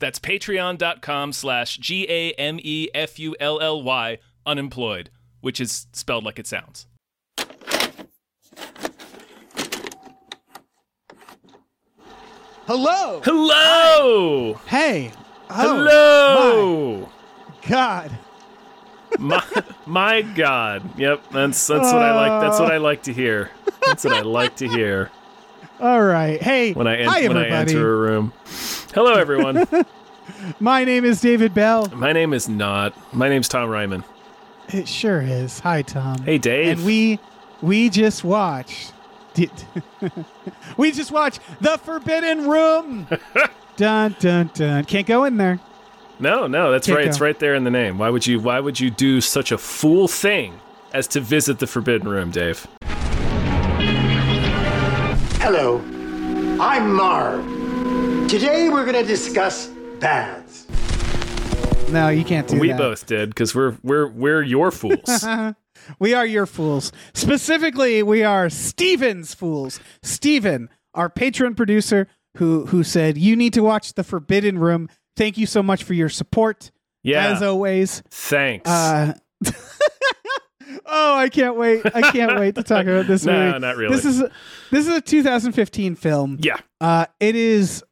That's patreon.com slash G A M E F U L L Y unemployed, which is spelled like it sounds. Hello. Hello! Hey. Oh, Hello! my God. My, my God. Yep, that's that's what I like. That's what I like to hear. That's what I like to hear All right. Hey. when I en- hi when I everybody. enter a room. Hello, everyone. My name is David Bell. My name is not. My name's Tom Ryman. It sure is. Hi, Tom. Hey, Dave. And we we just watched. Did, we just watched The Forbidden Room. dun dun dun. Can't go in there. No, no, that's Can't right. It's right there in the name. Why would you? Why would you do such a fool thing as to visit the Forbidden Room, Dave? Hello, I'm Marv. Today we're going to discuss baths. No, you can't do we that. We both did because we're we're we're your fools. We are your fools. Specifically, we are Steven's fools. Steven, our patron producer, who who said you need to watch The Forbidden Room. Thank you so much for your support. Yeah. As always. Thanks. Uh, oh, I can't wait! I can't wait to talk about this No, movie. not really. This is a, this is a 2015 film. yeah. Uh, it is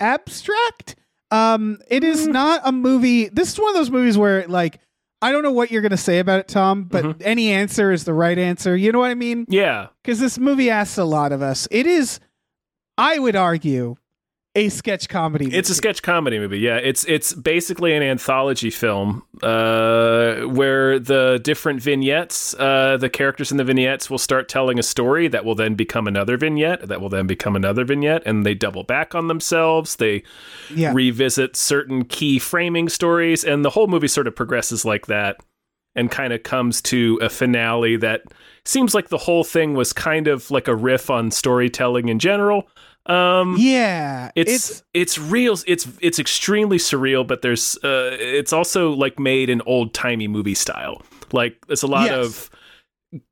abstract. Um, it is Mm. not a movie. This is one of those movies where, like, I don't know what you're gonna say about it, Tom, but Mm-hmm. any answer is the right answer. You know what I mean? Yeah. Because this movie asks a lot of us. It is, I would argue, a sketch comedy. It's a sketch comedy movie. Yeah, it's it's basically an anthology film uh, where the different vignettes, uh, the characters in the vignettes will start telling a story that will then become another vignette, that will then become another vignette, and they double back on themselves. They Yeah. revisit certain key framing stories, and the whole movie sort of progresses like that, and kind of comes to a finale that seems like the whole thing was kind of like a riff on storytelling in general. Um, yeah. it's, it's real it's it's extremely surreal but there's uh it's also like made in old timey movie style like there's a lot Yes. of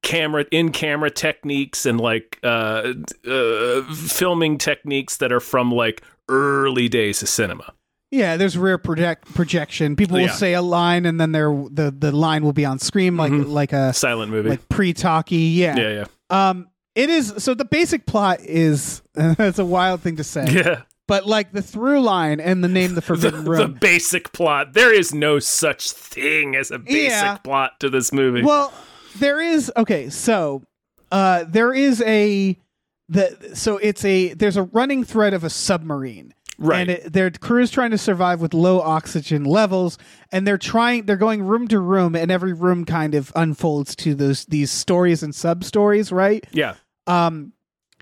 camera in camera techniques and like uh, uh filming techniques that are from like early days of cinema Yeah, there's rear project projection. People will Yeah. say a line, and then there the the line will be on screen, like like a silent movie like pre talkie. Yeah. Mm-hmm. yeah Um. It is so. The basic plot is that's a wild thing to say, yeah but like the through line and the name, the the, Forbidden the Room. The basic plot there is no such thing as a basic Yeah. plot to this movie well, there is okay. So, uh, there is a the so it's a there's a running thread of a submarine. Right. And it, their crew is trying to survive with low oxygen levels, and they're trying. They're going room to room, and every room kind of unfolds to those these stories and sub stories, right? yeah Um,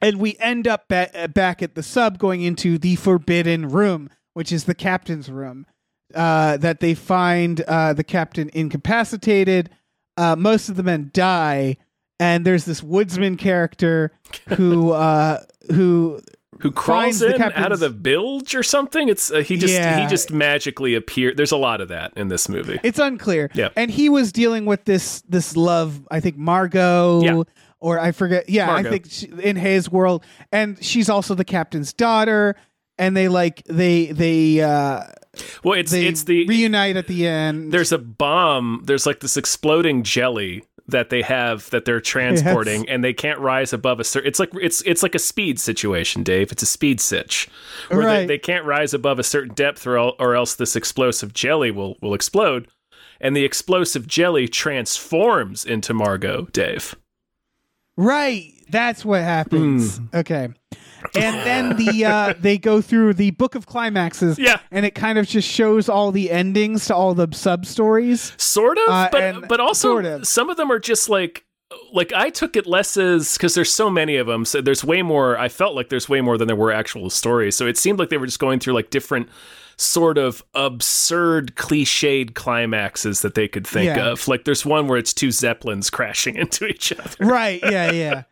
and we end up ba- back at the sub going into the forbidden room, which is the captain's room. Uh, that they find uh, the captain incapacitated. Uh, most of the men die, and there's this woodsman character who uh, who who crawls the in out of the bilge or something. It's uh, he just Yeah. he just magically appeared. There's a lot of that in this movie. It's unclear. Yeah. And he was dealing with this this love, I think Margot Yeah. Or I forget. Yeah, Margot. I think she, in his world and she's also the captain's daughter and they like they they uh well, it's they it's the reunite at the end. there's a bomb. There's like this exploding jelly that they have that they're transporting, and they can't rise above a certain. It's like it's it's like a speed situation, Dave. It's a speed sitch where they, Right. they can't rise above a certain depth, or or else this explosive jelly will will explode. And the explosive jelly transforms into Margot, Dave. Right. That's what happens. Hmm. Okay. And then the uh they go through the book of climaxes. Yeah. And it kind of just shows all the endings to all the sub stories. sort of Uh, but but also sort of. some of them are just like like I took it less as because there's so many of them. So there's way more. I felt like there's way more than there were actual stories. So it seemed like they were just going through like different sort of absurd, cliched climaxes that they could think Yeah. of. Like there's one where it's two zeppelins crashing into each other. right yeah yeah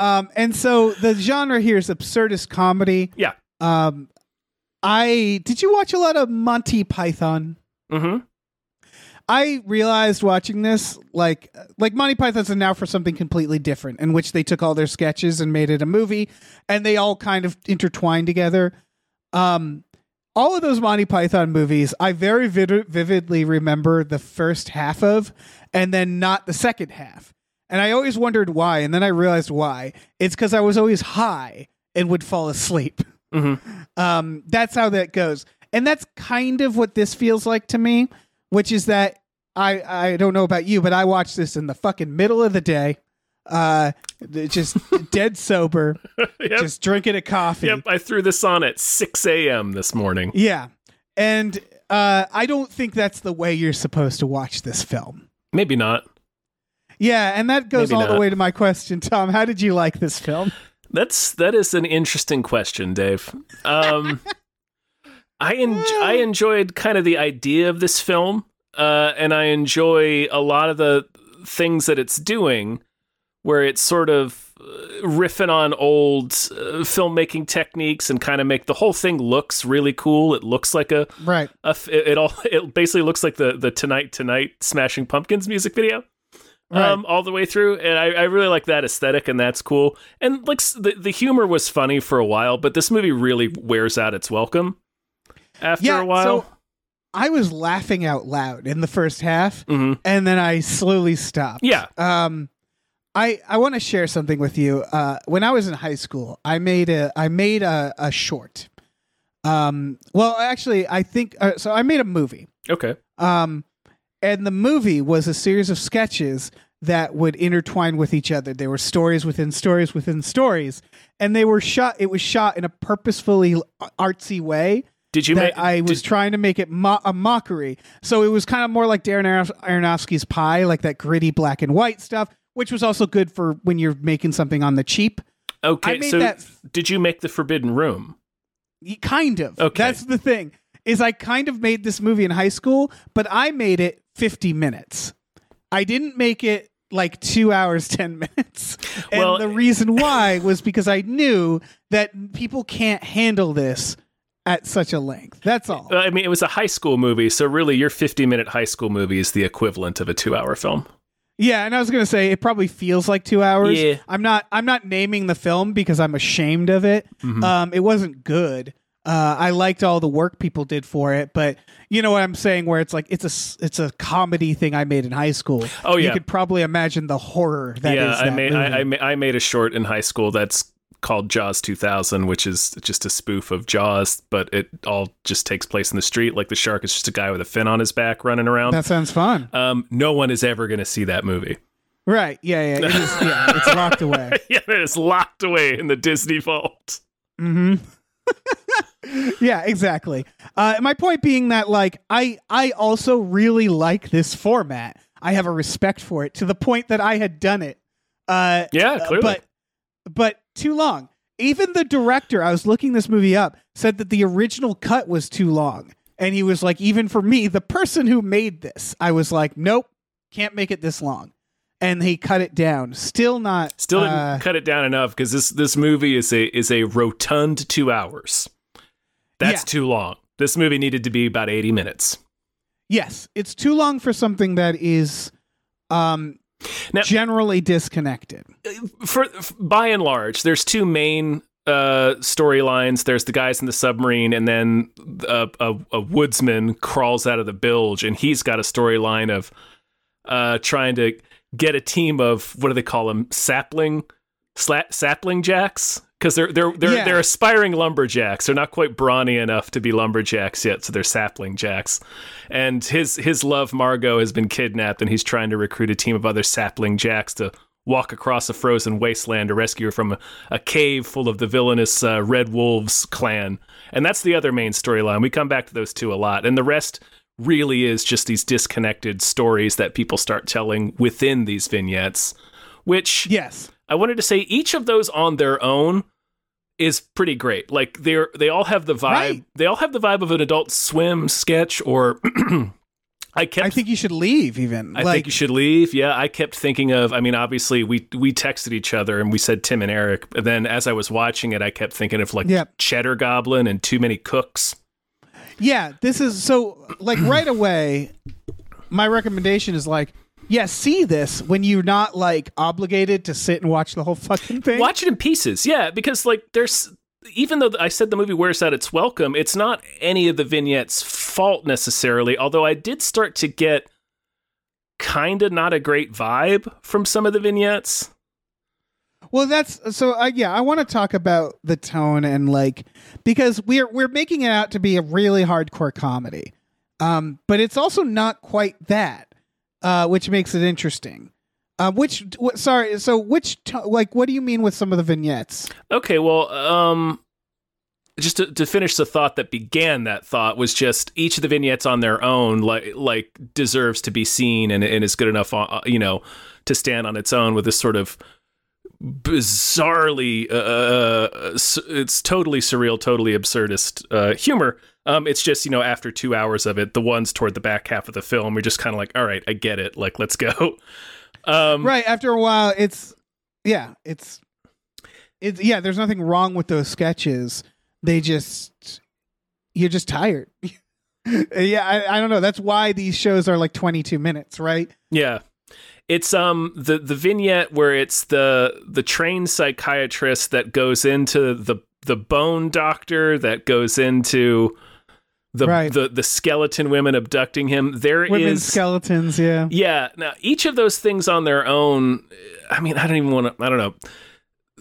um and so the genre here is absurdist comedy Yeah. um i did you watch a lot of monty python hmm i realized watching this like like monty python's and now for something completely different in which they took all their sketches and made it a movie and they all kind of intertwined together um all of those Monty Python movies, I very vid- vividly remember the first half of, and then not the second half. And I always wondered why. And then I realized why. It's because I was always high and would fall asleep. hmm Um, that's how that goes. And that's kind of what this feels like to me, which is that I, I don't know about you, but I watched this in the fucking middle of the day, uh, just dead sober, Yep. just drinking a coffee. Yep, I threw this on at 6 a.m. this morning. Yeah. And uh, I don't think that's the way you're supposed to watch this film. Maybe not. Yeah, and that goes Maybe all the way to my question, Tom. How did you like this film? That's that is an interesting question, Dave. Um, I en- I enjoyed kind of the idea of this film, uh, and I enjoy a lot of the things that it's doing, where it's sort of uh, riffing on old uh, filmmaking techniques and kind of make the whole thing looks really cool. It looks like a, Right. a it, it all it basically looks like the the Tonight Tonight Smashing Pumpkins music video Right. um, all the way through, and I, I really like that aesthetic, and that's cool. And like the the humor was funny for a while, but this movie really wears out its welcome after yeah. a while. So I was laughing out loud in the first half, Mhm. and then I slowly stopped. Yeah, Um, I I want to share something with you. Uh, when I was in high school, I made a I made a, a short. Um, well, actually, I think uh, so. I made a movie. okay, Um, and the movie was a series of sketches that would intertwine with each other. There were stories within stories within stories, and they were shot. It was shot in a purposefully artsy way did you that make? I was did- trying to make it mo- a mockery. So it was kind of more like Darren Aronofsky's Pi, like that gritty black and white stuff, which was also good for when you're making something on the cheap. okay, so that- did you make the Forbidden Room? Kind of. Okay. That's the thing. Is I kind of made this movie in high school, but I made it 50 minutes. I didn't make it like 2 hours 10 minutes. And Well- the reason why was because I knew that people can't handle this at such a length. That's all. I mean, it was a high school movie, so really, your fifty-minute high school movie is the equivalent of a two-hour film. Yeah, and I was gonna say it probably feels like two hours. Yeah. I'm not. I'm not naming the film because I'm ashamed of it. Mm-hmm. Um, it wasn't good. Uh, I liked all the work people did for it, but you know what I'm saying? Where it's like it's a it's a comedy thing I made in high school. Oh, yeah, you could probably imagine the horror that yeah, I that made movie. I, I, I made a short in high school that's called Jaws 2000, which is just a spoof of Jaws, but it all just takes place in the street. Like the shark is just a guy with a fin on his back running around. that sounds fun. um, no one is ever going to see that movie. Right? Yeah, yeah. It is, yeah, it's locked away. yeah, it is locked away in the Disney vault. hmm yeah, exactly. Uh, my point being that like I I also really like this format. I have a respect for it to the point that I had done it. Uh, Yeah, uh, clearly. but but too long. Even the director, I was looking this movie up, said that the original cut was too long, and he was like, even for me, the person who made this, I was like, nope, can't make it this long, and he cut it down. Still not. Still didn't uh, cut it down enough because this this movie is a is a rotund two hours. That's Yeah. too long. This movie needed to be about eighty minutes. Yes, it's too long for something that is um Now- generally disconnected. for, f by and large, there's two main uh, storylines. There's the guys in the submarine, and then a, a, a woodsman crawls out of the bilge, and he's got a storyline of uh, trying to get a team of what do they call them? Sapling, sla- sapling jacks. Because they're they're they're Yeah. they're aspiring lumberjacks. They're not quite brawny enough to be lumberjacks yet, so they're sapling jacks. And his his love Margot has been kidnapped, and he's trying to recruit a team of other sapling jacks to walk across a frozen wasteland to rescue her from a, a cave full of the villainous uh, Red Wolves clan. And that's the other main storyline. We come back to those two a lot, and the rest really is just these disconnected stories that people start telling within these vignettes. Which Yes. I wanted to say each of those on their own is pretty great. Like they're they all have the vibe. Right. They all have the vibe of an Adult Swim sketch or. I kept I think you should leave. Even I like think you should leave. Yeah, I kept thinking of. I mean, obviously, we we texted each other and we said Tim and Eric. But then, as I was watching it, I kept thinking of like Yeah. Cheddar Goblin and Too Many Cooks. Yeah, this is so like right away. My recommendation is like, yeah, see this when you're not like obligated to sit and watch the whole fucking thing. Watch it in pieces. Yeah, because like there's even though I said the movie wears out its welcome, it's not any of the vignettes' fault necessarily. Although I did start to get kind of not a great vibe from some of the vignettes. Well, that's so. Uh, yeah, I want to talk about the tone and like because we're we're making it out to be a really hardcore comedy, um, but it's also not quite that, uh, which makes it interesting. Uh, which wh- sorry, so which to- like what do you mean with some of the vignettes? Okay, well, um, just to, to finish the thought that began that thought was just each of the vignettes on their own, like like deserves to be seen and, and is good enough, uh, you know, to stand on its own with this sort of bizarrely, uh, it's totally surreal, totally absurdist uh, humor. Um, it's just you know after two hours of it, the ones toward the back half of the film, we're just kind of like, all right, I get it, like let's go. Um, right after a while, it's yeah, it's it's yeah. There's nothing wrong with those sketches. They just you're just tired. yeah, I, I don't know. That's why these shows are like 22 minutes, right? Yeah. It's um the the vignette where it's the the trained psychiatrist that goes into the the bone doctor that goes into the Right. the the skeleton women abducting him. There is Women's skeletons, yeah. yeah. Now each of those things on their own, I mean, I don't even want to. I don't know.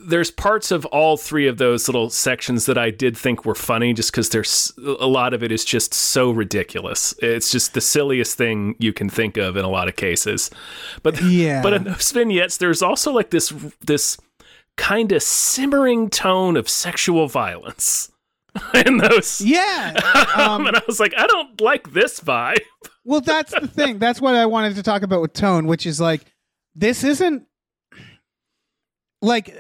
There's parts of all three of those little sections that I did think were funny, just because there's a lot of it is just so ridiculous. It's just the silliest thing you can think of in a lot of cases. But Yeah. but in those vignettes, there's also like this this kind of simmering tone of sexual violence in those. Yeah. Um, and I was like, I don't like this vibe. well, that's the thing. That's what I wanted to talk about with tone, which is like this isn't like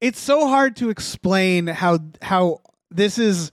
it's so hard to explain how how this is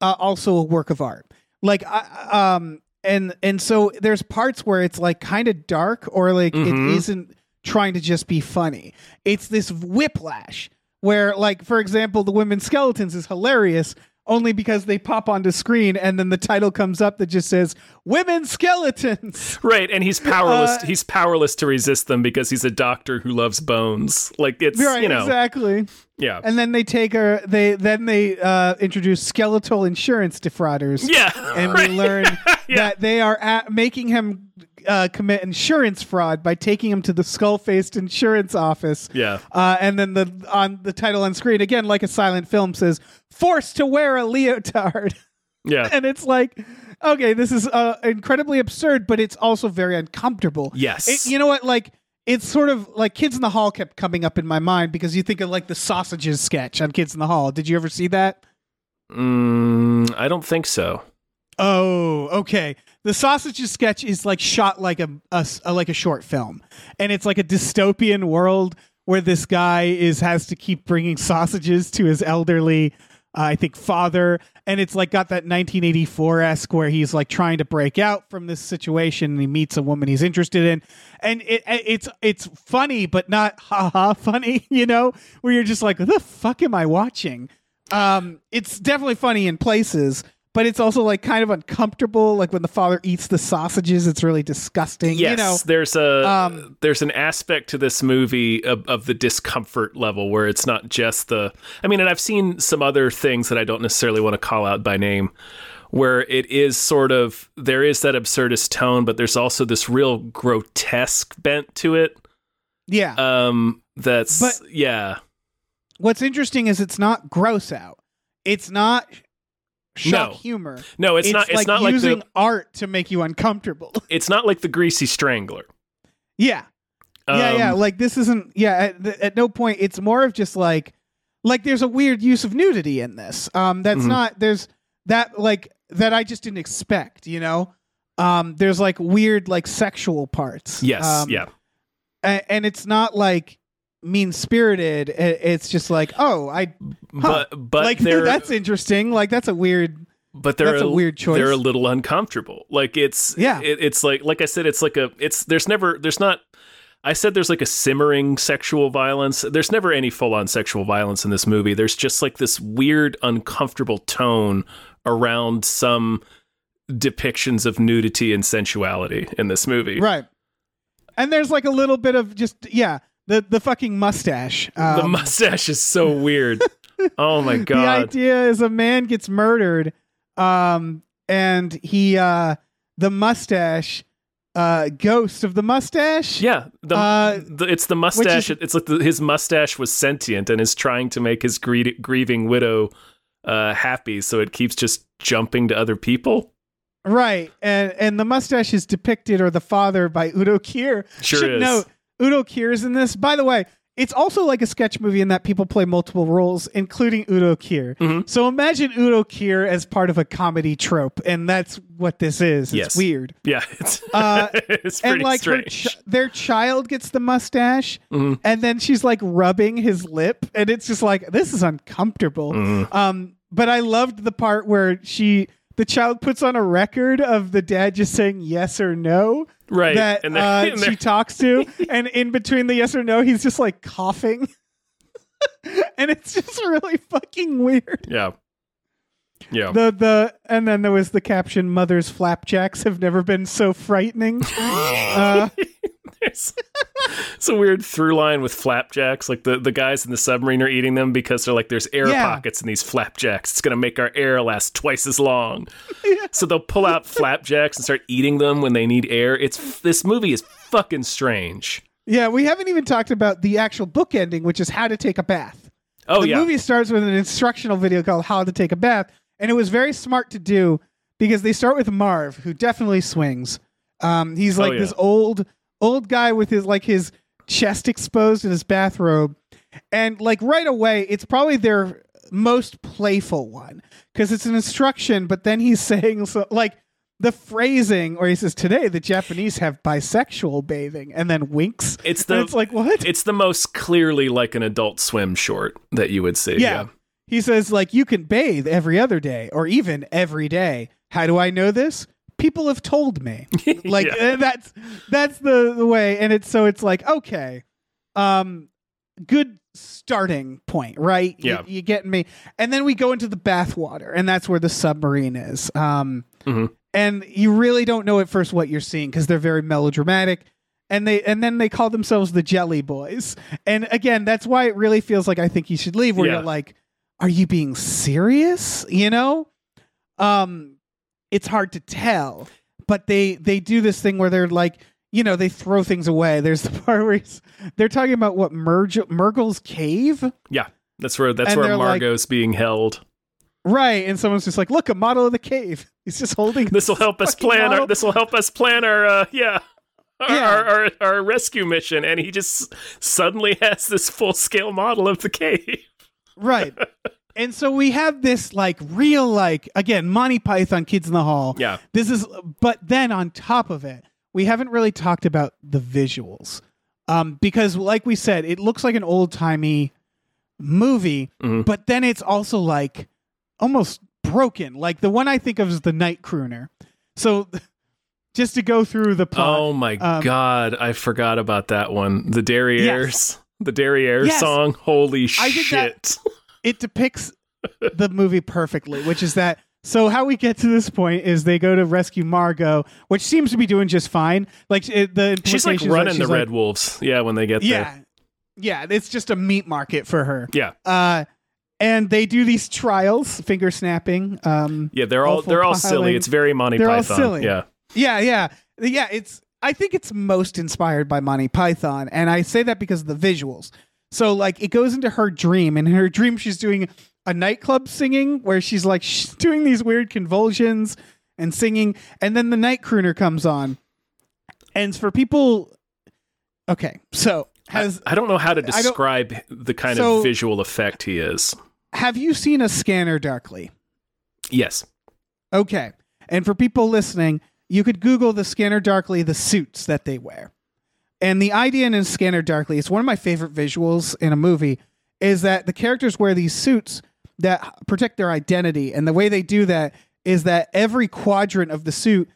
uh, also a work of art. Like I um and and so there's parts where it's like kind of dark or like Mhm. it isn't trying to just be funny. It's this whiplash where like for example the women's skeletons is hilarious only because they pop onto screen and then the title comes up that just says women skeletons. Right, and he's powerless. Uh, he's powerless to resist them because he's a doctor who loves bones. Like it's right, you know, exactly. yeah, And then they take her they then they uh introduce skeletal insurance defrauders. yeah, and right. we learn Yeah. that they are at making him uh, commit insurance fraud by taking him to the skull-faced insurance office. Yeah. Uh, and then the on the title on screen again, like a silent film, says "forced to wear a leotard," yeah, and it's like, okay, this is uh, incredibly absurd, but it's also very uncomfortable. Yes. It- you know what? Like. It's sort of like Kids in the Hall kept coming up in my mind because you think of like the sausages sketch on Kids in the Hall. Did you ever see that? mm, I don't think so. Oh, okay. The sausages sketch is like shot like a, a a- like a short film, and it's like a dystopian world where this guy is has to keep bringing sausages to his elderly, uh, I think, father, and it's like got that 1984 esque where he's like trying to break out from this situation, and he meets a woman he's interested in, and it it's it's funny but not haha funny, you know, where you're just like, what the fuck am I watching? Um, it's definitely funny in places, but it's also like kind of uncomfortable. Like when the father eats the sausages, it's really disgusting. Yes, You know, there's a um, there's an aspect to this movie of, of the discomfort level where it's not just the. I mean, and I've seen some other things that I don't necessarily want to call out by name, where it is sort of there is that absurdist tone, but there's also this real grotesque bent to it. yeah. Um, that's But- yeah, What's interesting is it's not gross out. It's not shock No. humor. no, it's, not. It's like not like using the. art to make you uncomfortable. It's not like the greasy strangler. yeah. yeah, yeah. Um, Like this isn't. Yeah. At, at no point. It's more of just like, like there's a weird use of nudity in this. Um, that's Mhm. not. There's that like that I just didn't expect. You know. Um, there's like weird like sexual parts. Yes. Um, yeah. a- and it's not like mean spirited. It's just like, oh, I huh. but but like that's interesting. Like that's a weird. but they're that's a weird choice. They're a little uncomfortable. Like it's Yeah. it, it's like like I said, it's like a it's there's never there's not. I said there's like a simmering sexual violence. There's never any full on sexual violence in this movie. There's just like this weird, uncomfortable tone around some depictions of nudity and sensuality in this movie. Right. And there's like a little bit of just yeah, the the fucking mustache. Um, The mustache is so weird. oh my god. the idea is a man gets murdered, um, and he uh the mustache, uh, ghost of the mustache. Yeah, the, Uh, the it's the mustache. is- it's like the, his mustache was sentient and is trying to make his grie- grieving widow uh, happy, so it keeps just jumping to other people. Right, and and the mustache is depicted, or the father by Udo Kier. Sure Should is. note Udo Kier is in this. By the way, it's also like a sketch movie in that people play multiple roles, including Udo Kier. Mhm. So imagine Udo Kier as part of a comedy trope, and that's what this is. It's Yes. weird. Yeah, it's Uh, it's pretty and like her strange. ch- their child gets the mustache, Mhm. and then she's like rubbing his lip, and it's just like this is uncomfortable. Mhm. Um, but I loved the part where she, the child, puts on a record of the dad just saying yes or no right, that and uh, and she talks to, and in between the yes or no, he's just like coughing, and it's just really fucking weird. yeah, yeah. The the and then there was the caption: "Mother's flapjacks have never been so frightening." uh, There's it's a weird through line with flapjacks. Like the, the guys in the submarine are eating them because they're like, there's air Yeah. pockets in these flapjacks. It's gonna make our air last twice as long. So they'll pull out flapjacks and start eating them when they need air. It's this movie is fucking strange. Yeah, we haven't even talked about the actual book ending, which is how to take a bath. Oh the yeah, The movie starts with an instructional video called How to Take a Bath, and it was very smart to do because they start with Marv, who definitely swings. Um, he's Oh, like yeah. this old old guy with his like his chest exposed in his bathrobe, and like right away, it's probably their most playful one because it's an instruction, but then he's saying so like the phrasing, or he says today the Japanese have bisexual bathing, and then winks. it's the it's like what? it's the most clearly like an adult swim short that you would see. Yeah. Yeah, He says, like, you can bathe every other day or even every day. How do I know this? People have told me. Like Yeah. uh, that's that's the, the way. And it's so it's like, okay. Um good starting point, right? Yeah. You, getting me. And then we go into the bathwater, and that's where the submarine is. Um Mhm. and you really don't know at first what you're seeing because they're very melodramatic. And they and then they call themselves the Jelly Boys. And again, that's why it really feels like I think you should leave where Yeah. you're like, are you being serious? You know? Um it's hard to tell. But they they do this thing where they're like, you know, they throw things away. There's the part where he's, they're talking about what Merg- Murgle's cave, yeah. That's where that's And where they're like- Margot's being held. right? And someone's just like, look, a model of the cave. He's just holding. This will help us plan our. This will help us plan our. Uh, yeah. Our, Yeah. Our, our, our rescue mission, and he just suddenly has this full scale model of the cave. right. And so we have this like real like again Monty Python Kids in the Hall. Yeah, This is but then on top of it, we haven't really talked about the visuals. Um because like we said, it looks like an old-timey movie, Mhm. but then it's also like almost broken. Like the one I think of is the Night Crooner. So just to go through the plot. Oh my Um, god, I forgot about that one. The Derrieres, the Derriere Yes. song. Holy I did that- shit! it depicts the movie perfectly, which is that. So how we get to this point is they go to rescue Margot, which seems to be doing just fine. Like it, the She's like running she's the like- Red Wolves. Yeah, when they get there. Yeah, yeah, it's just a meat market for her. Yeah, Uh, and they do these trials, finger snapping. Um, yeah. They're all they're all silly. It's very Monty They're all Python. silly. Yeah, yeah, yeah, yeah. It's I think it's most inspired by Monty Python, and I say that because of the visuals. So like it goes into her dream, and in her dream she's doing a nightclub singing where she's like she's doing these weird convulsions and singing, and then the night crooner comes on. And for people, okay, so has I don't know how to describe the kind So- of visual effect he is. have you seen a scanner darkly? Yes. Okay. And for people listening, you could Google the Scanner Darkly, the suits that they wear. And the idea in Scanner Darkly, it's one of my favorite visuals in a movie, is that the characters wear these suits that protect their identity. And the way they do that is that every quadrant of the suit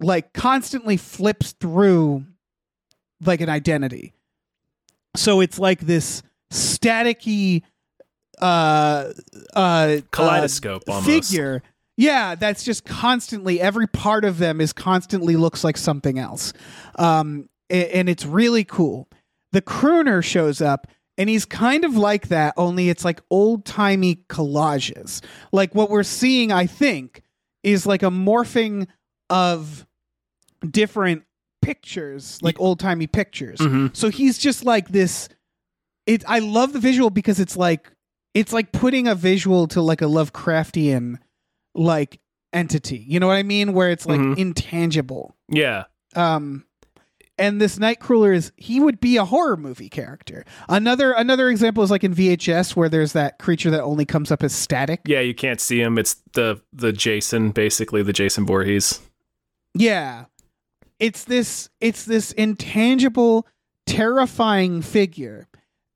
like constantly flips through like an identity. So it's like this staticky uh uh Kaleidoscope uh, figure. Yeah, that's just constantly every part of them is constantly looks like something else. Um and it's really cool. The crooner shows up and he's kind of like that only it's like old-timey collages. Like what we're seeing I think is like a morphing of different pictures, like old-timey pictures. Mhm. So he's just like this it I love the visual because it's like it's like putting a visual to like a Lovecraftian like entity. You know what I mean? Where it's like Mhm. intangible. Yeah. Um and this Night Crooner is he would be a horror movie character. Another another example is like in VHS where there's that creature that only comes up as static. Yeah, you can't see him. It's the the Jason, basically the Jason Voorhees. Yeah. It's this it's this intangible terrifying figure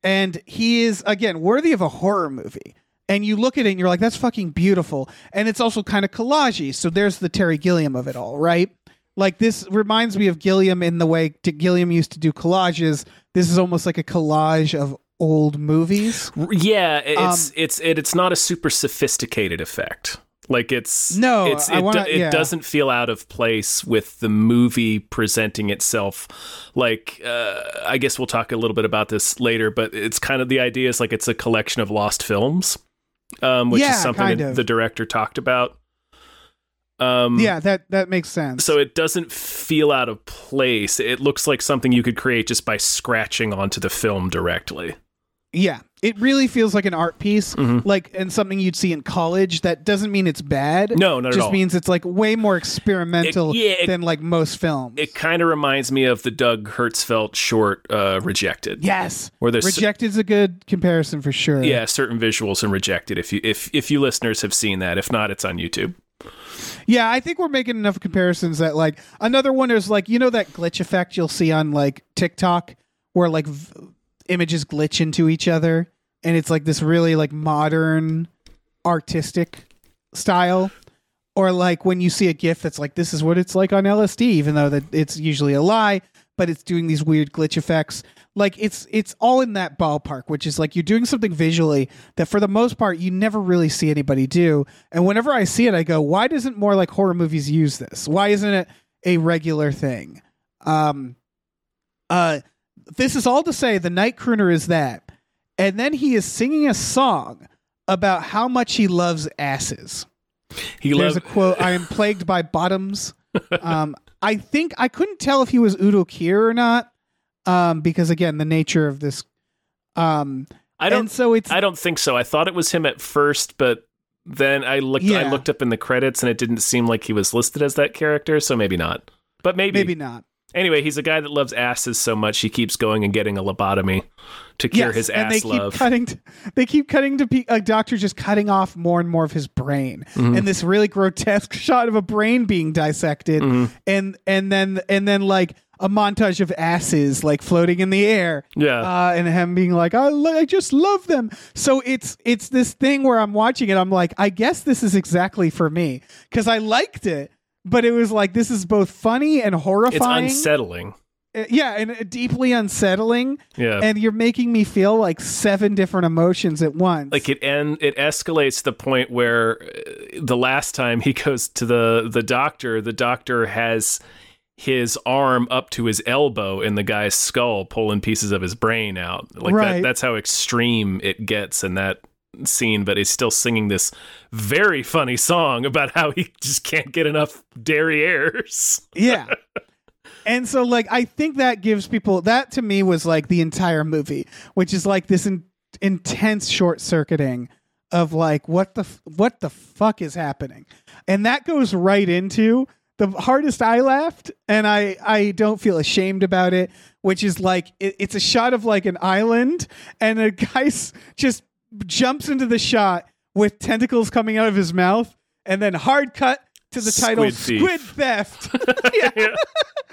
and he is again worthy of a horror movie. And you look at it and you're like that's fucking beautiful. And it's also kind of collagey. So there's the Terry Gilliam of it all, right? Like this reminds me of Gilliam in the way t- Gilliam used to do collages. This is almost like a collage of old movies. Yeah, it's Um, it's it, it's not a super sophisticated effect. Like it's No, it's, it, wanna- do- it yeah. doesn't feel out of place with the movie presenting itself. Like uh, I guess we'll talk a little bit about this later, but it's kind of the idea is like it's a collection of lost films, um, which Yeah, is something the director talked about. Um, Yeah, that that makes sense. So it doesn't feel out of place. It looks like something you could create just by scratching onto the film directly. Yeah, it really feels like an art piece, Mm-hmm. like and something you'd see in college. That doesn't mean it's bad. No, not at all. just means it's like way more experimental It- yeah, it- than like most films. It kind of reminds me of the Doug Hertzfeldt short uh, "Rejected." yes, Where there's rejected's a good comparison for sure. yeah certain visuals and "Rejected." If you if if you listeners have seen that, if not, it's on YouTube. Yeah. I think we're making enough comparisons that like another one is like you know that glitch effect you'll see on like TikTok where like v- images glitch into each other, and it's like this really like modern artistic style. or like when you see a gif that's like this is what it's like on LSD even though that it's usually a lie but it's doing these weird glitch effects. Like it's it's all in that ballpark which is like you're doing something visually that for the most part you never really see anybody do. And whenever I see it I go why doesn't more like horror movies use this? Why isn't it a regular thing? Um uh this is all to say the night crooner is that. And then he is singing a song about how much he loves asses. He there's loves a quote i am plagued by bottoms. Um i think i couldn't tell if he was udo kier or not um because again the nature of this um I don't so it's I don't think so. I thought it was him at first, but then I looked I looked up in the credits and it didn't seem like he was listed as that character, so maybe not. But maybe. maybe not Anyway, he's a guy that loves asses so much he keeps going and getting a lobotomy to cure Yes, his and they ass keep love. cutting. To, they keep cutting to pe- a doctor just cutting off more and more of his brain, Mm-hmm. and this really grotesque shot of a brain being dissected, Mm-hmm. and and then and then like a montage of asses like floating in the air, Yeah. uh, and him being like, I, lo- I just love them. So it's it's this thing where I'm watching it, I'm like, I guess this is exactly for me because I liked it, but it was like this is both funny and horrifying. it's unsettling. Uh, yeah, and uh, deeply unsettling Yeah. and you're making me feel like seven different emotions at once. like it and it escalates to the point where uh, the last time he goes to the the doctor the doctor has his arm up to his elbow in the guy's skull pulling pieces of his brain out like Right. that that's how extreme it gets in that scene but he's still singing this very funny song about how he just can't get enough derrieres yeah. And so like I think that gives people that to me was like the entire movie, which is like this in, intense short circuiting of like what the what the fuck is happening. And that goes right into the hardest I laughed and I I don't feel ashamed about it, which is like it, it's a shot of like an island and a guy's just jumps into the shot with tentacles coming out of his mouth and then hard cut to the title Squid Thief. Squid Theft. yeah. Yeah.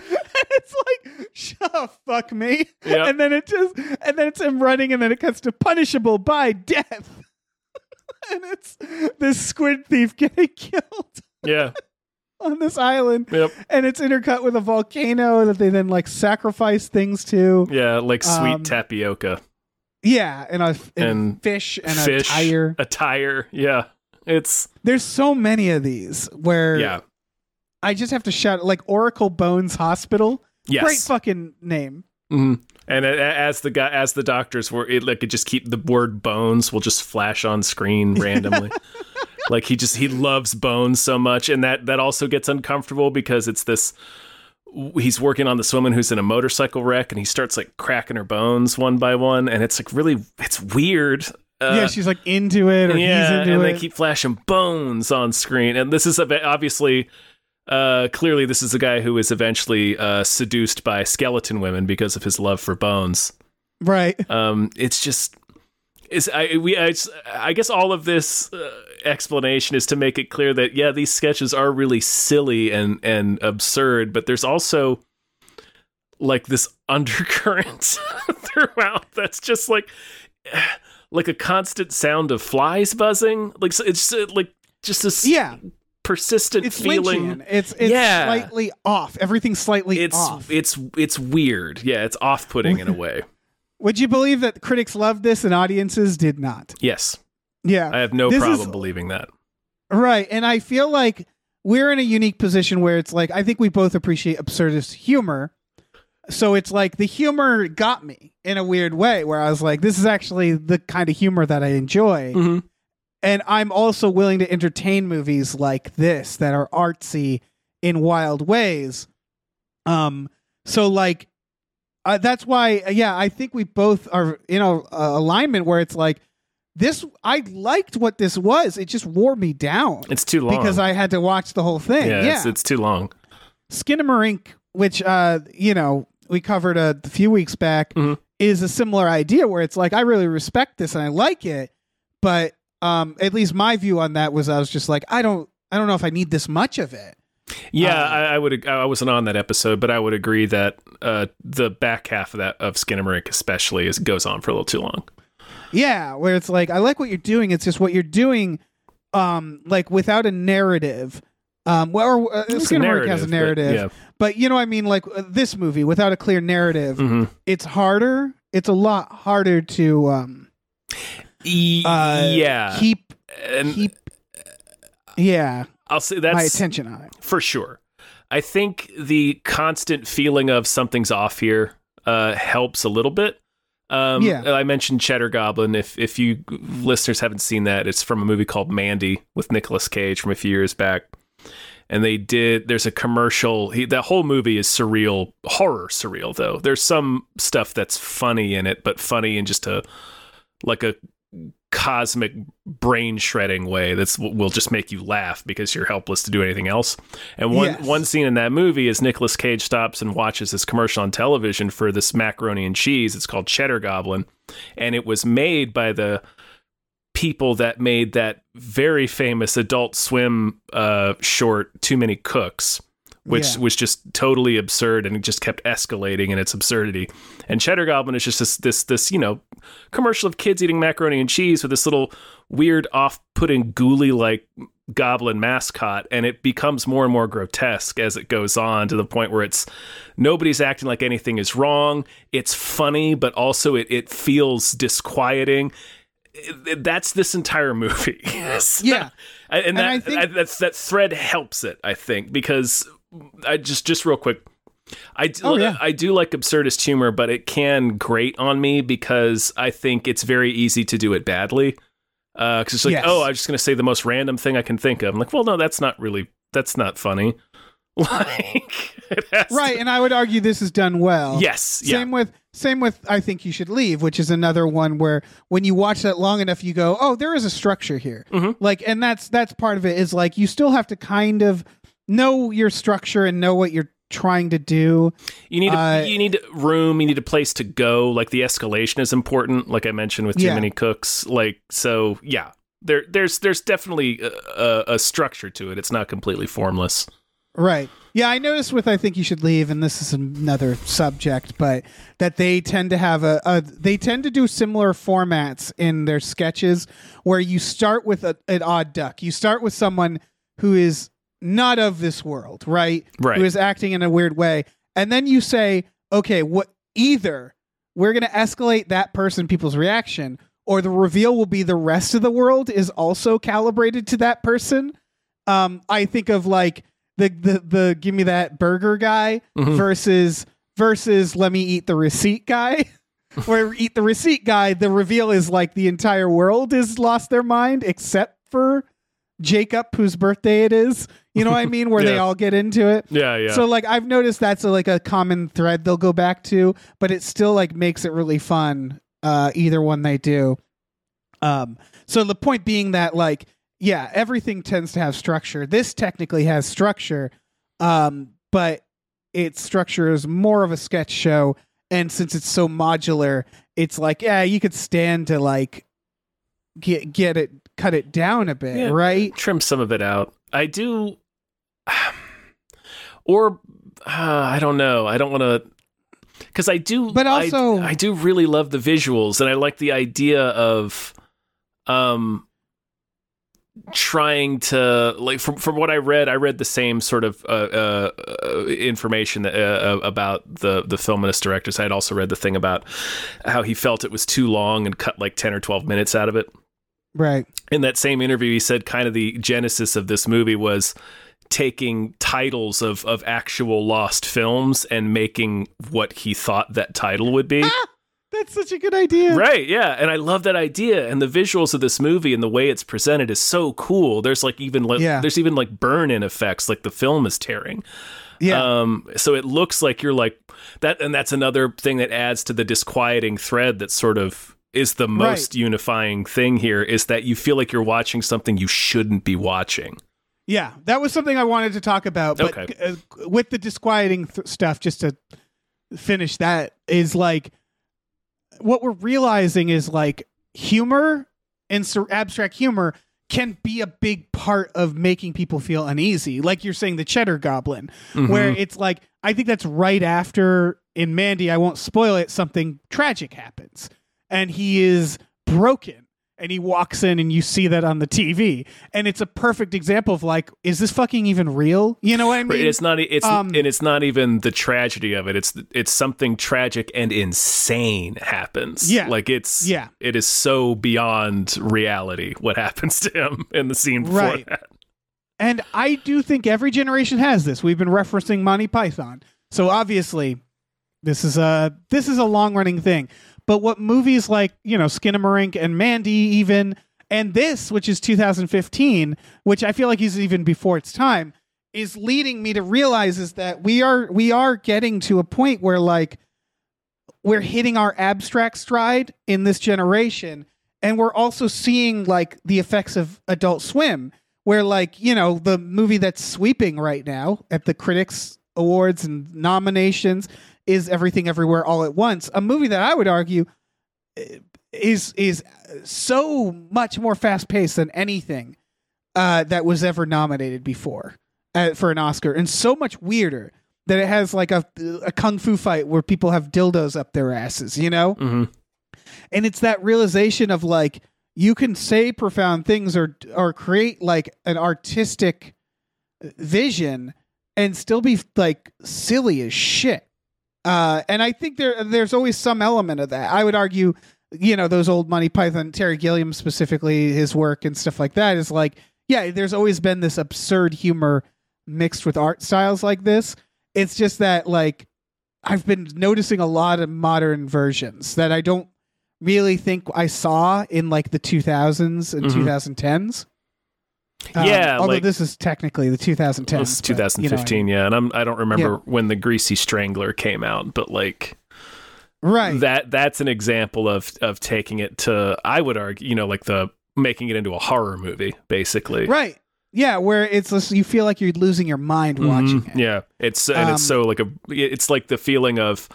it's like, shut fuck me. Yep. And then it just, and then it's him running, and then it cuts to punishable by death. and it's this squid thief getting killed Yeah. on this island. Yep. And it's intercut with a volcano that they then like sacrifice things to. Yeah, like sweet Um, tapioca. Yeah, and a and, And fish and Fish. a tire. A tire. Yeah. It's There's so many of these where yeah. I just have to shout like Oracle Bones Hospital. Yes. Great fucking name. Mhm. And as the guy, as the doctors were, it like it just keep the word bones will just flash on screen randomly. like he just he loves bones so much, and that that also gets uncomfortable because it's this. He's working on this woman who's in a motorcycle wreck, and he starts like cracking her bones one by one, and it's like really it's weird. Uh, yeah, she's like into it or yeah, he's into and it. they keep flashing bones on screen, and this is obviously. Uh, clearly, this is a guy who is eventually uh, seduced by skeleton women because of his love for bones. right. Um, it's just is I we I, I guess all of this uh, explanation is to make it clear that yeah, these sketches are really silly and and absurd, but there's also like this undercurrent throughout that's just like like a constant sound of flies buzzing. Like so it's uh, like just this Yeah, persistent it's feeling. Lynchian. It's it's Yeah. slightly off. Everything's slightly It's off. it's it's weird. Yeah, it's off-putting in a way. Would you believe that critics loved this and audiences did not? Yes, Yeah, I have no This problem is- believing that. right. And I feel like we're in a unique position where it's like I think we both appreciate absurdist humor. So it's like the humor got me in a weird way where I was like, this is actually the kind of humor that I enjoy. Mhm. And I'm also willing to entertain movies like this that are artsy in wild ways. Um, so like, uh, that's why, yeah, I think we both are in a, a alignment where it's like, this, I liked what this was. It just wore me down It's too long because I had to watch the whole thing. yeah, Yeah, It's, it's too long. Skinamarink, which uh, you know, we covered a, a few weeks back, Mhm. is a similar idea where it's like I really respect this and I like it, but um, at least my view on that was I was just like I don't, I don't know if I need this much of it. Yeah, Um, I, I would. I wasn't on that episode, but I would agree that uh, the back half of that of Skinamarink, especially, is goes on for a little too long. Yeah, where it's like I like what you're doing. It's just what you're doing, um, like without a narrative. Um, well, uh, It's a Skinamarink has a but- narrative, but, you know, what I mean, like uh, this movie without a clear narrative, yeah. Mhm. it's harder. It's a lot harder to um, E- uh, yeah, keep and keep yeah I'll say that's my attention on it. for sure. I think the constant feeling of something's off here uh, helps a little bit. Um, Yeah. I mentioned Cheddar Goblin. If if you listeners haven't seen that, it's from a movie called Mandy with Nicolas Cage from a few years back. And they did. There's a commercial. He, that whole movie is surreal, horror surreal though. There's some stuff that's funny in it, but funny in just a like a cosmic brain shredding way that's will just make you laugh because you're helpless to do anything else. And one Yes. one scene in that movie is Nicolas Cage stops and watches this commercial on television for this macaroni and cheese. It's called Cheddar Goblin, and it was made by the people that made that very famous Adult Swim uh, short "Too Many Cooks." Which Yeah. was just totally absurd and it just kept escalating in its absurdity. And Cheddar Goblin is just this this this, you know, commercial of kids eating macaroni and cheese with this little weird off-putting ghouly like goblin mascot and it becomes more and more grotesque as it goes on to the point where it's nobody's acting like anything is wrong it's funny but also it, it feels disquieting that's this entire movie Yes. Yeah. and, And I think- I- that's that thread helps it i think because i just just real quick I do, Oh, yeah. I do like absurdist humor, but it can grate on me because I think it's very easy to do it badly. Because it's like, Yes. oh, I'm just going to say the most random thing I can think of. I'm like, well, no, that's not really, that's not funny. Like, has to- Right, and I would argue this is done well. yes, yeah, Same with same with I think you should leave, which is another one where when you watch that long enough, you go, oh, there is a structure here. Mhm. Like, and that's that's part of it is like you still have to kind of know your structure and know what you're trying to do. You need a, Uh, you need room. You need a place to go. Like the escalation is important. Like I mentioned with too Yeah. many cooks. Like so, yeah. there there's there's definitely a, a, structure to it. It's not completely formless. Right. Yeah, I noticed with I think you should leave, and this is another subject, but that they tend to have a, a they tend to do similar formats in their sketches where you start with a, an odd duck. You start with someone who is not of this world, right? Right. Who is acting in a weird way, and then you say, okay, what either we're going to escalate that person, people's reaction, or the reveal will be the rest of the world is also calibrated to that person. Um, I think of like the the the give me that burger guy Mhm. versus versus let me eat the receipt guy. Where eat the receipt guy, the reveal is like the entire world has lost their mind except for Jacob, whose birthday it is. You know what I mean? Where they all get into it. Yeah, yeah. So like I've noticed that's a, like a common thread they'll go back to, but it still like makes it really fun. Uh, either one they do. Um, so the point being that like yeah, everything tends to have structure. This technically has structure, um, but its structure is more of a sketch show, and since it's so modular, it's like yeah, you could stand to like get get it cut it down a bit, Yeah. right? trim some of it out. I do, or uh, I don't know. I don't want to, because I do. But also- I, do really love the visuals, and I like the idea of, um, trying to like from from what I read. I read the same sort of uh, uh, uh, information that, uh, about the the film and its directors. I had also read the thing about how he felt it was too long and cut like ten or twelve minutes out of it Right. in that same interview, he said kind of the genesis of this movie was taking titles of, of actual lost films and making what he thought that title would be. That's such a good idea. Right, yeah. And I love that idea. And the visuals of this movie and the way it's presented is so cool. There's like even like Yeah. there's even like burn in effects, like the film is tearing. Yeah. Um, so it looks like you're like that, and that's another thing that adds to the disquieting thread that sort of is the most unifying thing here is that you feel like you're watching something you shouldn't be watching. Yeah, that was something I wanted to talk about. But Okay. uh, with the disquieting th- stuff, just to finish that, is like what we're realizing is like humor and sur- abstract humor can be a big part of making people feel uneasy. Like you're saying, the Cheddar Goblin, where it's like, I think that's right after in Mandy, I won't spoil it, something tragic happens and he is broken. And he walks in, and you see that on the TV, and it's a perfect example of like, is this fucking even real? You know what I Right, mean? it's not. It's um, and it's not even the tragedy of it. It's it's something tragic and insane happens. Yeah. like it's Yeah. It is so beyond reality what happens to him in the scene before Right. that. And I do think every generation has this. We've been referencing Monty Python. So obviously this is a this is a long running thing. But what movies like, you know, Skinamarink and Mandy even and this, which is 2015, which I feel like is even before its time, is leading me to realize is that we are we are getting to a point where like we're hitting our abstract stride in this generation and we're also seeing like the effects of adult swim where like you know the movie that's sweeping right now at the critics awards and nominations is everything everywhere all at once a movie that i would argue eh, is is so much more fast paced than anything uh, that was ever nominated before uh, for an oscar and so much weirder that it has like a, a kung fu fight where people have dildos up their asses you know? Hmm and it's that realization of like you can say profound things or or create like an artistic vision and still be like silly as shit uh and i think there there's always some element of that i would argue you know those old Monty Python terry gilliam specifically his work and stuff like that is like yeah there's always been this absurd humor mixed with art styles like this it's just that like i've been noticing a lot of modern versions that i don't really think I saw in like the 2000s and Mhm. 2010s. Um, Yeah, although like- this is technically the 2010s. It's but, you know 2015, yeah, and I'm I don't remember when the Greasy Strangler came out, but like right? that that's an example of of taking it to I would argue, you know, like the making it into a horror movie, basically. right. Yeah, where it's just, you feel like you're losing your mind watching Mhm. it. Yeah, it's and it's Um, so like a it's like the feeling of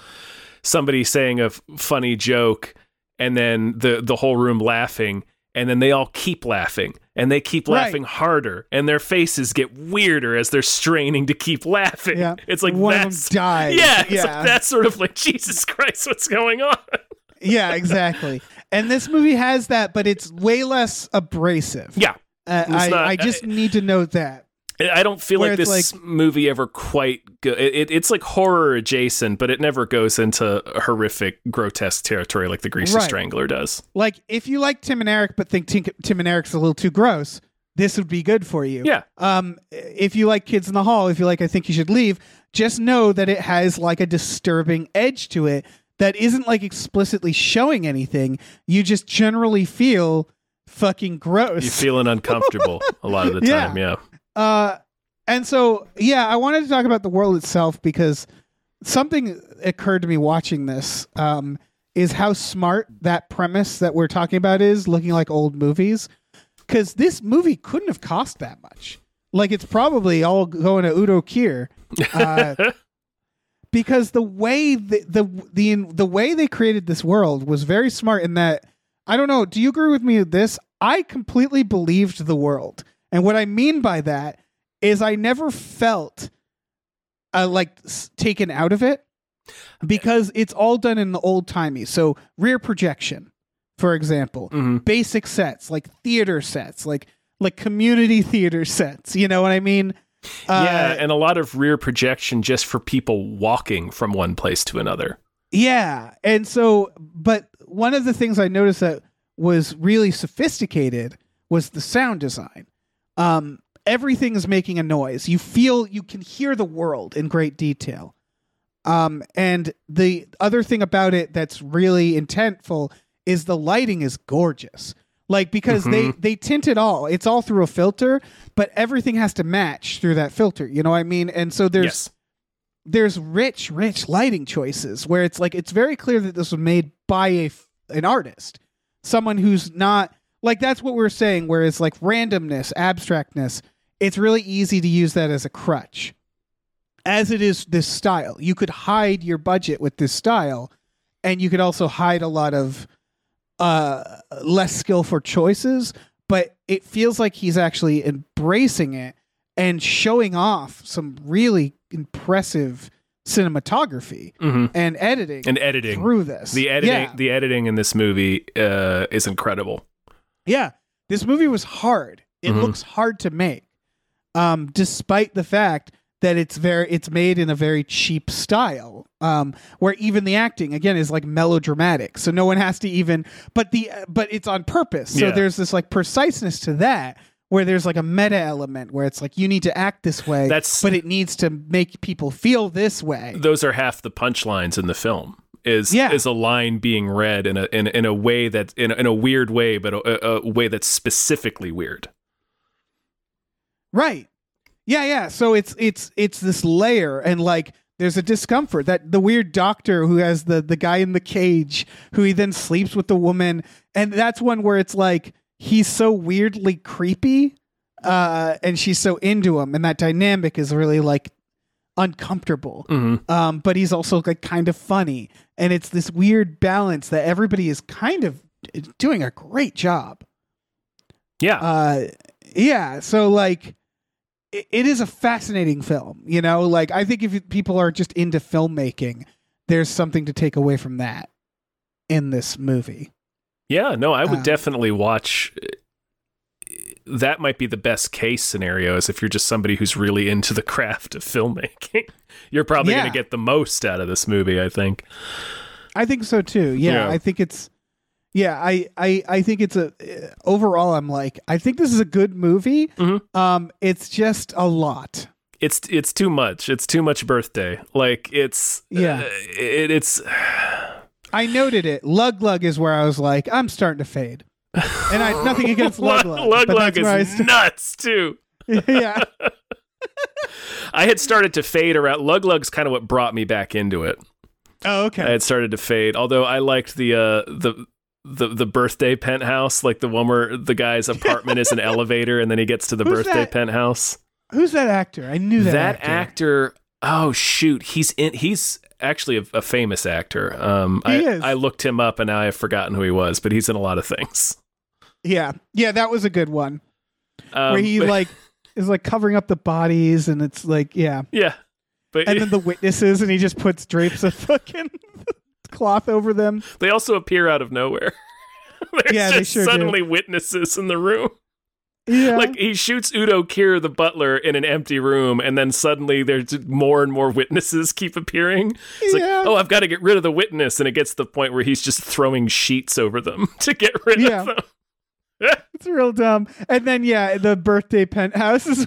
somebody saying a f- funny joke and then the the whole room laughing and then they all keep laughing and they keep Right. laughing harder and their faces get weirder as they're straining to keep laughing. Yeah. It's like One of them that's dies. Yeah, Yeah. like that's sort of like Jesus Christ, what's going on? yeah, exactly. And this movie has that, but it's way less abrasive. Yeah. Uh, I, not- I just need to note that. I don't feel Where like this movie ever quite go- it, it, it's like horror adjacent, but it never goes into horrific, grotesque territory like the Greasy Right. Strangler does. Like, if you like Tim and Eric, but think Tim, Tim and Eric's a little too gross, this would be good for you. Yeah. Um, if you like Kids in the Hall, if you like I Think You Should Leave, just know that it has like a disturbing edge to it that isn't like explicitly showing anything. You just generally feel fucking gross. You're feeling uncomfortable a lot of the Yeah. time. Yeah. Uh, and so, yeah, I wanted to talk about the world itself because something occurred to me watching this um, is how smart that premise that we're talking about is looking like old movies. Because this movie couldn't have cost that much. Like, it's probably all going to Udo Kier. Uh, because the way the, the the the way they created this world was very smart in that I don't know, do you agree with me with this? I completely believed the world. And what I mean by that is I never felt uh, like taken out of it because it's all done in the old timey. So rear projection, for example, Mhm. basic sets like theater sets, like like community theater sets. You know what I mean? yeah, Uh, and a lot of rear projection just for people walking from one place to another. Yeah. And so, but one of the things I noticed that was really sophisticated was the sound design. Um, everything is making a noise. You feel, you can hear the world in great detail. Um, and the other thing about it that's really intentful is the lighting is gorgeous. Like because they they tint it all. It's all through a filter, but everything has to match through that filter. You know what I mean? And so there's yes. there's rich, rich lighting choices where it's like it's very clear that this was made by a an artist, someone who's not like that's what we're saying. Whereas like randomness, abstractness, it's really easy to use that as a crutch. As it is this style, you could hide your budget with this style, and you could also hide a lot of uh less skillful choices. But it feels like he's actually embracing it and showing off some really impressive cinematography hmm and editing And editing. through this. The editing, Yeah. the editing in this movie uh, is incredible. Yeah. This movie was hard. It Mhm. looks hard to make. Um, despite the fact that it's very it's made in a very cheap style. Um, where even the acting again is like melodramatic. So no one has to even but the but it's on purpose. So Yeah. there's this like preciseness to that where there's like a meta element where it's like you need to act this way, That's- but it needs to make people feel this way. Those are half the punchlines in the film. Is Yeah. is a line being read in a in, in a way that in a, in a weird way, but a, a way that's specifically weird. Right. Yeah, yeah. So it's it's it's this layer and like there's a discomfort that the weird doctor who has the the guy in the cage who he then sleeps with the woman and that's one where it's like he's so weirdly creepy uh and she's so into him and that dynamic is really like uncomfortable. hmm Um but he's also like kind of funny and it's this weird balance that everybody is kind of doing a great job Yeah, uh yeah so like it, it is a fascinating film you know like i think if people are just into filmmaking there's something to take away from that in this movie yeah. No, I would um, definitely watch. That might be the best case scenario, is if you're just somebody who's really into the craft of filmmaking. You're probably Yeah. going to get the most out of this movie. I think. i think so too yeah, Yeah. i think it's yeah i i i think it's a overall i'm like i think this is a good movie Mhm. um it's just a lot It's it's too much. It's too much birthday. Like it's Yeah. uh, it, it's i noted it lug lug is where i was like i'm starting to fade and i have nothing against lug lug Lug but Lug is nuts too. yeah I had started to fade around. Lug Lug's kind of what brought me back into it. oh okay I had started to fade, although I liked the uh, the the the birthday penthouse, like the one where the guy's apartment is an elevator, and then he gets to the Who's birthday that? penthouse. Who's that actor? I knew that, That actor. actor. Oh shoot, he's in. He's actually a, a famous actor. Um, He I is. I looked him up, and now I've forgotten who he was, but he's in a lot of things. Yeah, yeah, that was a good one Um, where he but- like is like covering up the bodies, and it's like yeah, yeah, but and then the witnesses, and he just puts drapes of fucking cloth over them. they also appear out of nowhere. There's Yeah, they sure do. suddenly witnesses in the room. Yeah, Like he shoots Udo Kier, the butler, in an empty room, and then suddenly there's more and more witnesses keep appearing. It's Yeah. like, oh, I've got to get rid of the witness, and it gets to the point where he's just throwing sheets over them to get rid Yeah. of them. it's real dumb. And then yeah, the birthday penthouse is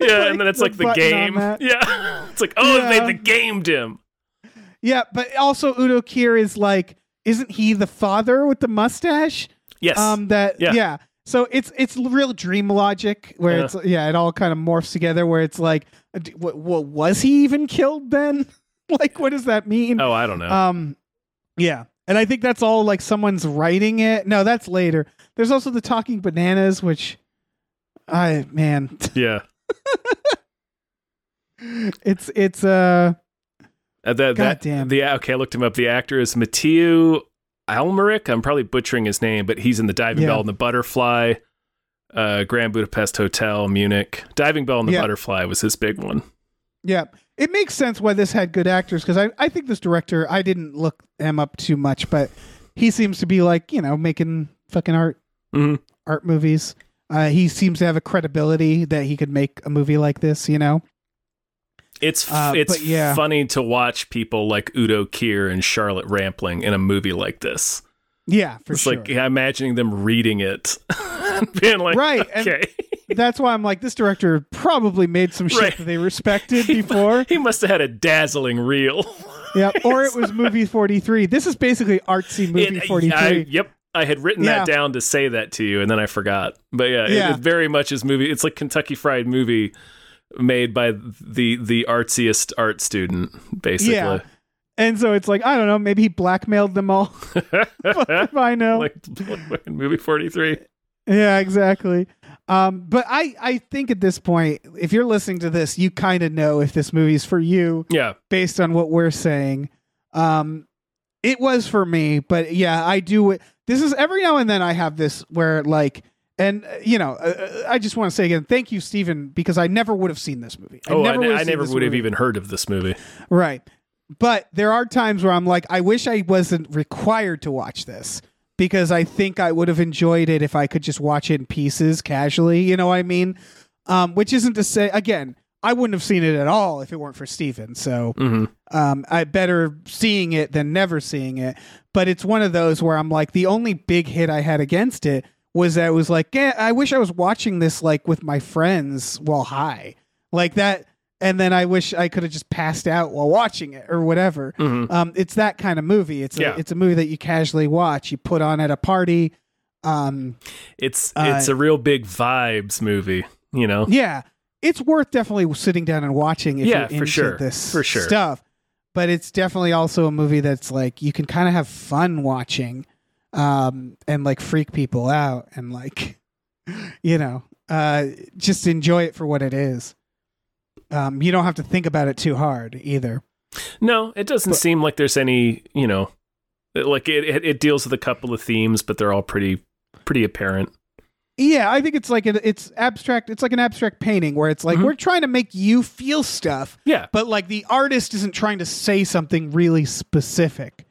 Yeah, Like and then it's the like the game. Yeah, it's like oh, they the gamed him. yeah, but also Udo Kier is like, isn't he the father with the mustache? Yes, Um, that Yeah. yeah. So it's it's real dream logic where Yeah. it's yeah, it all kind of morphs together. Where it's like, what, what was he even killed then? like, what does that mean? oh, I don't know. Um, yeah, and I think that's all like someone's writing it. No, that's later. There's also the talking bananas, which I man, yeah, it's it's uh Uh, that, that Goddamn. the okay, I looked him up. The actor is Matteo Almeric. I'm probably butchering his name, but he's in the Diving Yeah. Bell and the Butterfly, uh, Grand Budapest Hotel, Munich. Diving Bell and the Yeah. Butterfly was his big one. yeah. It makes sense why this had good actors because I I think this director I didn't look him up too much, but he seems to be like you know making fucking art Mhm. art movies. Uh, he seems to have a credibility that he could make a movie like this. You know. It's f Uh, it's yeah. funny to watch people like Udo Kier and Charlotte Rampling in a movie like this. Yeah, for sure. it's sure. like yeah, imagining them reading it, being like, Right, okay. That's why I'm like, this director probably made some shit Right. that they respected before. he must have had a dazzling reel. yeah, or it was movie 43. This is basically artsy movie It- 43. I- yep. I had written that down to say that to you, and then I forgot. But yeah, Yeah. it, it very much is movie. It's like Kentucky Fried Movie made by the the artsiest art student, basically. Yeah. and so it's like, I don't know, maybe he blackmailed them all. If I know. like movie forty three. yeah, exactly. Um, but I, I think at this point, if you're listening to this, you kind of know if this movie's for you Yeah, based on what we're saying. Um, it was for me, but yeah, I do. This is every now and then I have this where like, and uh, you know, uh, I just want to say again, thank you, Stephen, because I never would have seen this movie. oh, I, never ne- would have seen never would have even heard of this movie. Right. But there are times where I'm like, I wish I wasn't required to watch this because I think I would have enjoyed it if I could just watch it in pieces casually. You know what I mean? Um, which isn't to say, again, I wouldn't have seen it at all if it weren't for Steven. So hmm um, I better seeing it than never seeing it. But it's one of those where I'm like, the only big hit I had against it was that it was like, yeah, I wish I was watching this like with my friends while high, like that. And then I wish I could have just passed out while watching it or whatever. hmm Um, it's that kind of movie. It's Yeah. a, it's a movie that you casually watch. You put on at a party. Um, It's Uh, it's a real big vibes movie. You know. yeah, it's worth definitely sitting down and watching if Yeah, you're into sure. this For sure. stuff. But it's definitely also a movie that's like you can kind of have fun watching, um, and like freak people out and like, you know, uh, just enjoy it for what it is. Um, you don't have to think about it too hard either. No, it doesn't But- seem like there's any. You know, like it, it it deals with a couple of themes, but they're all pretty pretty apparent. Yeah, I think it's like an, it's abstract. It's like an abstract painting where it's like Mhm. we're trying to make you feel stuff, Yeah. but like the artist isn't trying to say something really specific.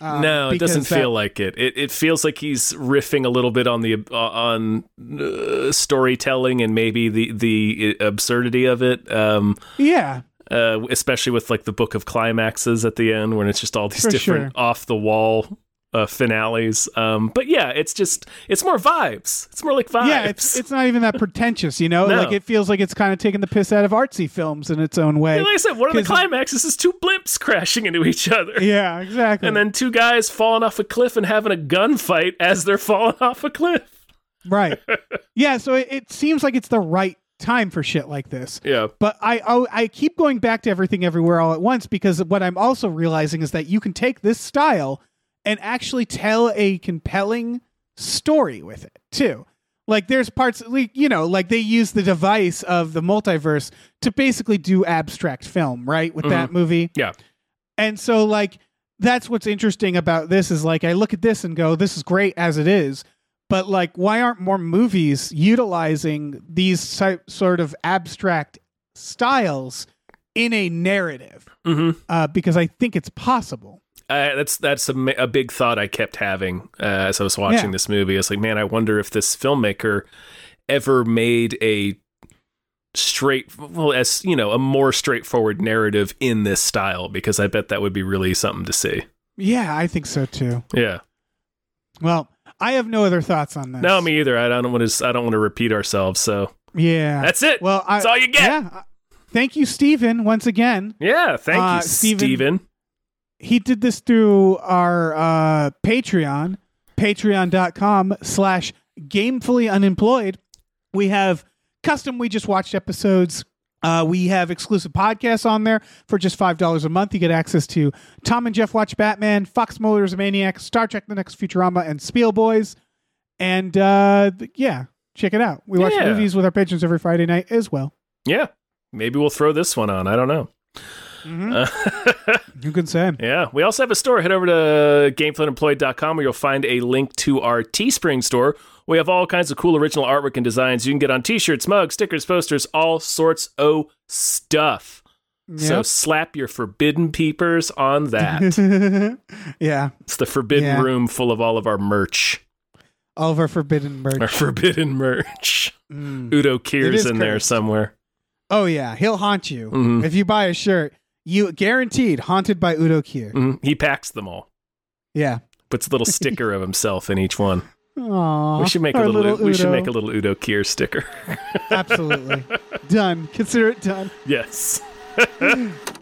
Um, no, it doesn't that- feel like it. It it feels like he's riffing a little bit on the uh, on uh, storytelling and maybe the the absurdity of it. Um, Yeah, uh, especially with like the book of climaxes at the end, when it's just all these For different off the wall uh, finales. Um, but yeah, it's just it's more vibes. It's more like vibes. yeah. It's it's not even that pretentious, you know. No. Like it feels like it's kind of taking the piss out of artsy films in its own way. And like I said, one of the climaxes is two blimps crashing into each other. yeah, exactly. And then two guys falling off a cliff and having a gunfight as they're falling off a cliff. right, yeah. So it, it seems like it's the right time for shit like this. Yeah. But I oh, I keep going back to everything everywhere all at once because what I'm also realizing is that you can take this style and actually tell a compelling story with it too. Like there's parts like you know, like they use the device of the multiverse to basically do abstract film, right? With that movie. Yeah. And so like that's what's interesting about this is like I look at this and go, this is great as it is, but like why aren't more movies utilizing these type, sort of abstract styles in a narrative Mm-hmm. uh, because i think it's possible Uh, that's that's a, a big thought I kept having uh, as I was watching Yeah. this movie. It's like, man, I wonder if this filmmaker ever made a straight, well, as you know, a more straightforward narrative in this style. Because I bet that would be really something to see. yeah i think so too Yeah. well i have no other thoughts on this No, me either. I don't want to. I don't want to repeat ourselves. So yeah that's it. well I, that's all you get. yeah thank you stephen once again Yeah. Thank Uh, you, Stephen. Steven. He did this through our uh, Patreon, patreon.com slash gamefully unemployed. We have custom We Just Watched episodes. Uh, we have exclusive podcasts on there for just $5 a month. You get access to Tom and Jeff Watch Batman, Fox Mulder's Maniac, Star Trek The Next Futurama, and Spiel Boys. And uh, th- yeah, check it out. We watch Yeah. movies with our patrons every Friday night as well. Yeah. Maybe we'll throw this one on. I don't know. Uh, You can say. Yeah. We also have a store. Head over to gamefulunemployed.com where you'll find a link to our Teespring store. We have all kinds of cool original artwork and designs you can get on t shirts, mugs, stickers, posters, all sorts of stuff. So slap your forbidden peepers on that. yeah. it's the forbidden Yeah. room full of all of our merch. All of our forbidden merch. Our forbidden merch. Mm. Udo Kier's in there somewhere. Oh yeah, he'll haunt you Mhm. if you buy a shirt. You guaranteed haunted by Udo Kier. Mhm. He packs them all. Yeah. Puts a little sticker of himself in each one. Aww, We should make a our little, we should make a little Udo Kier sticker. absolutely done. Consider it done. yes.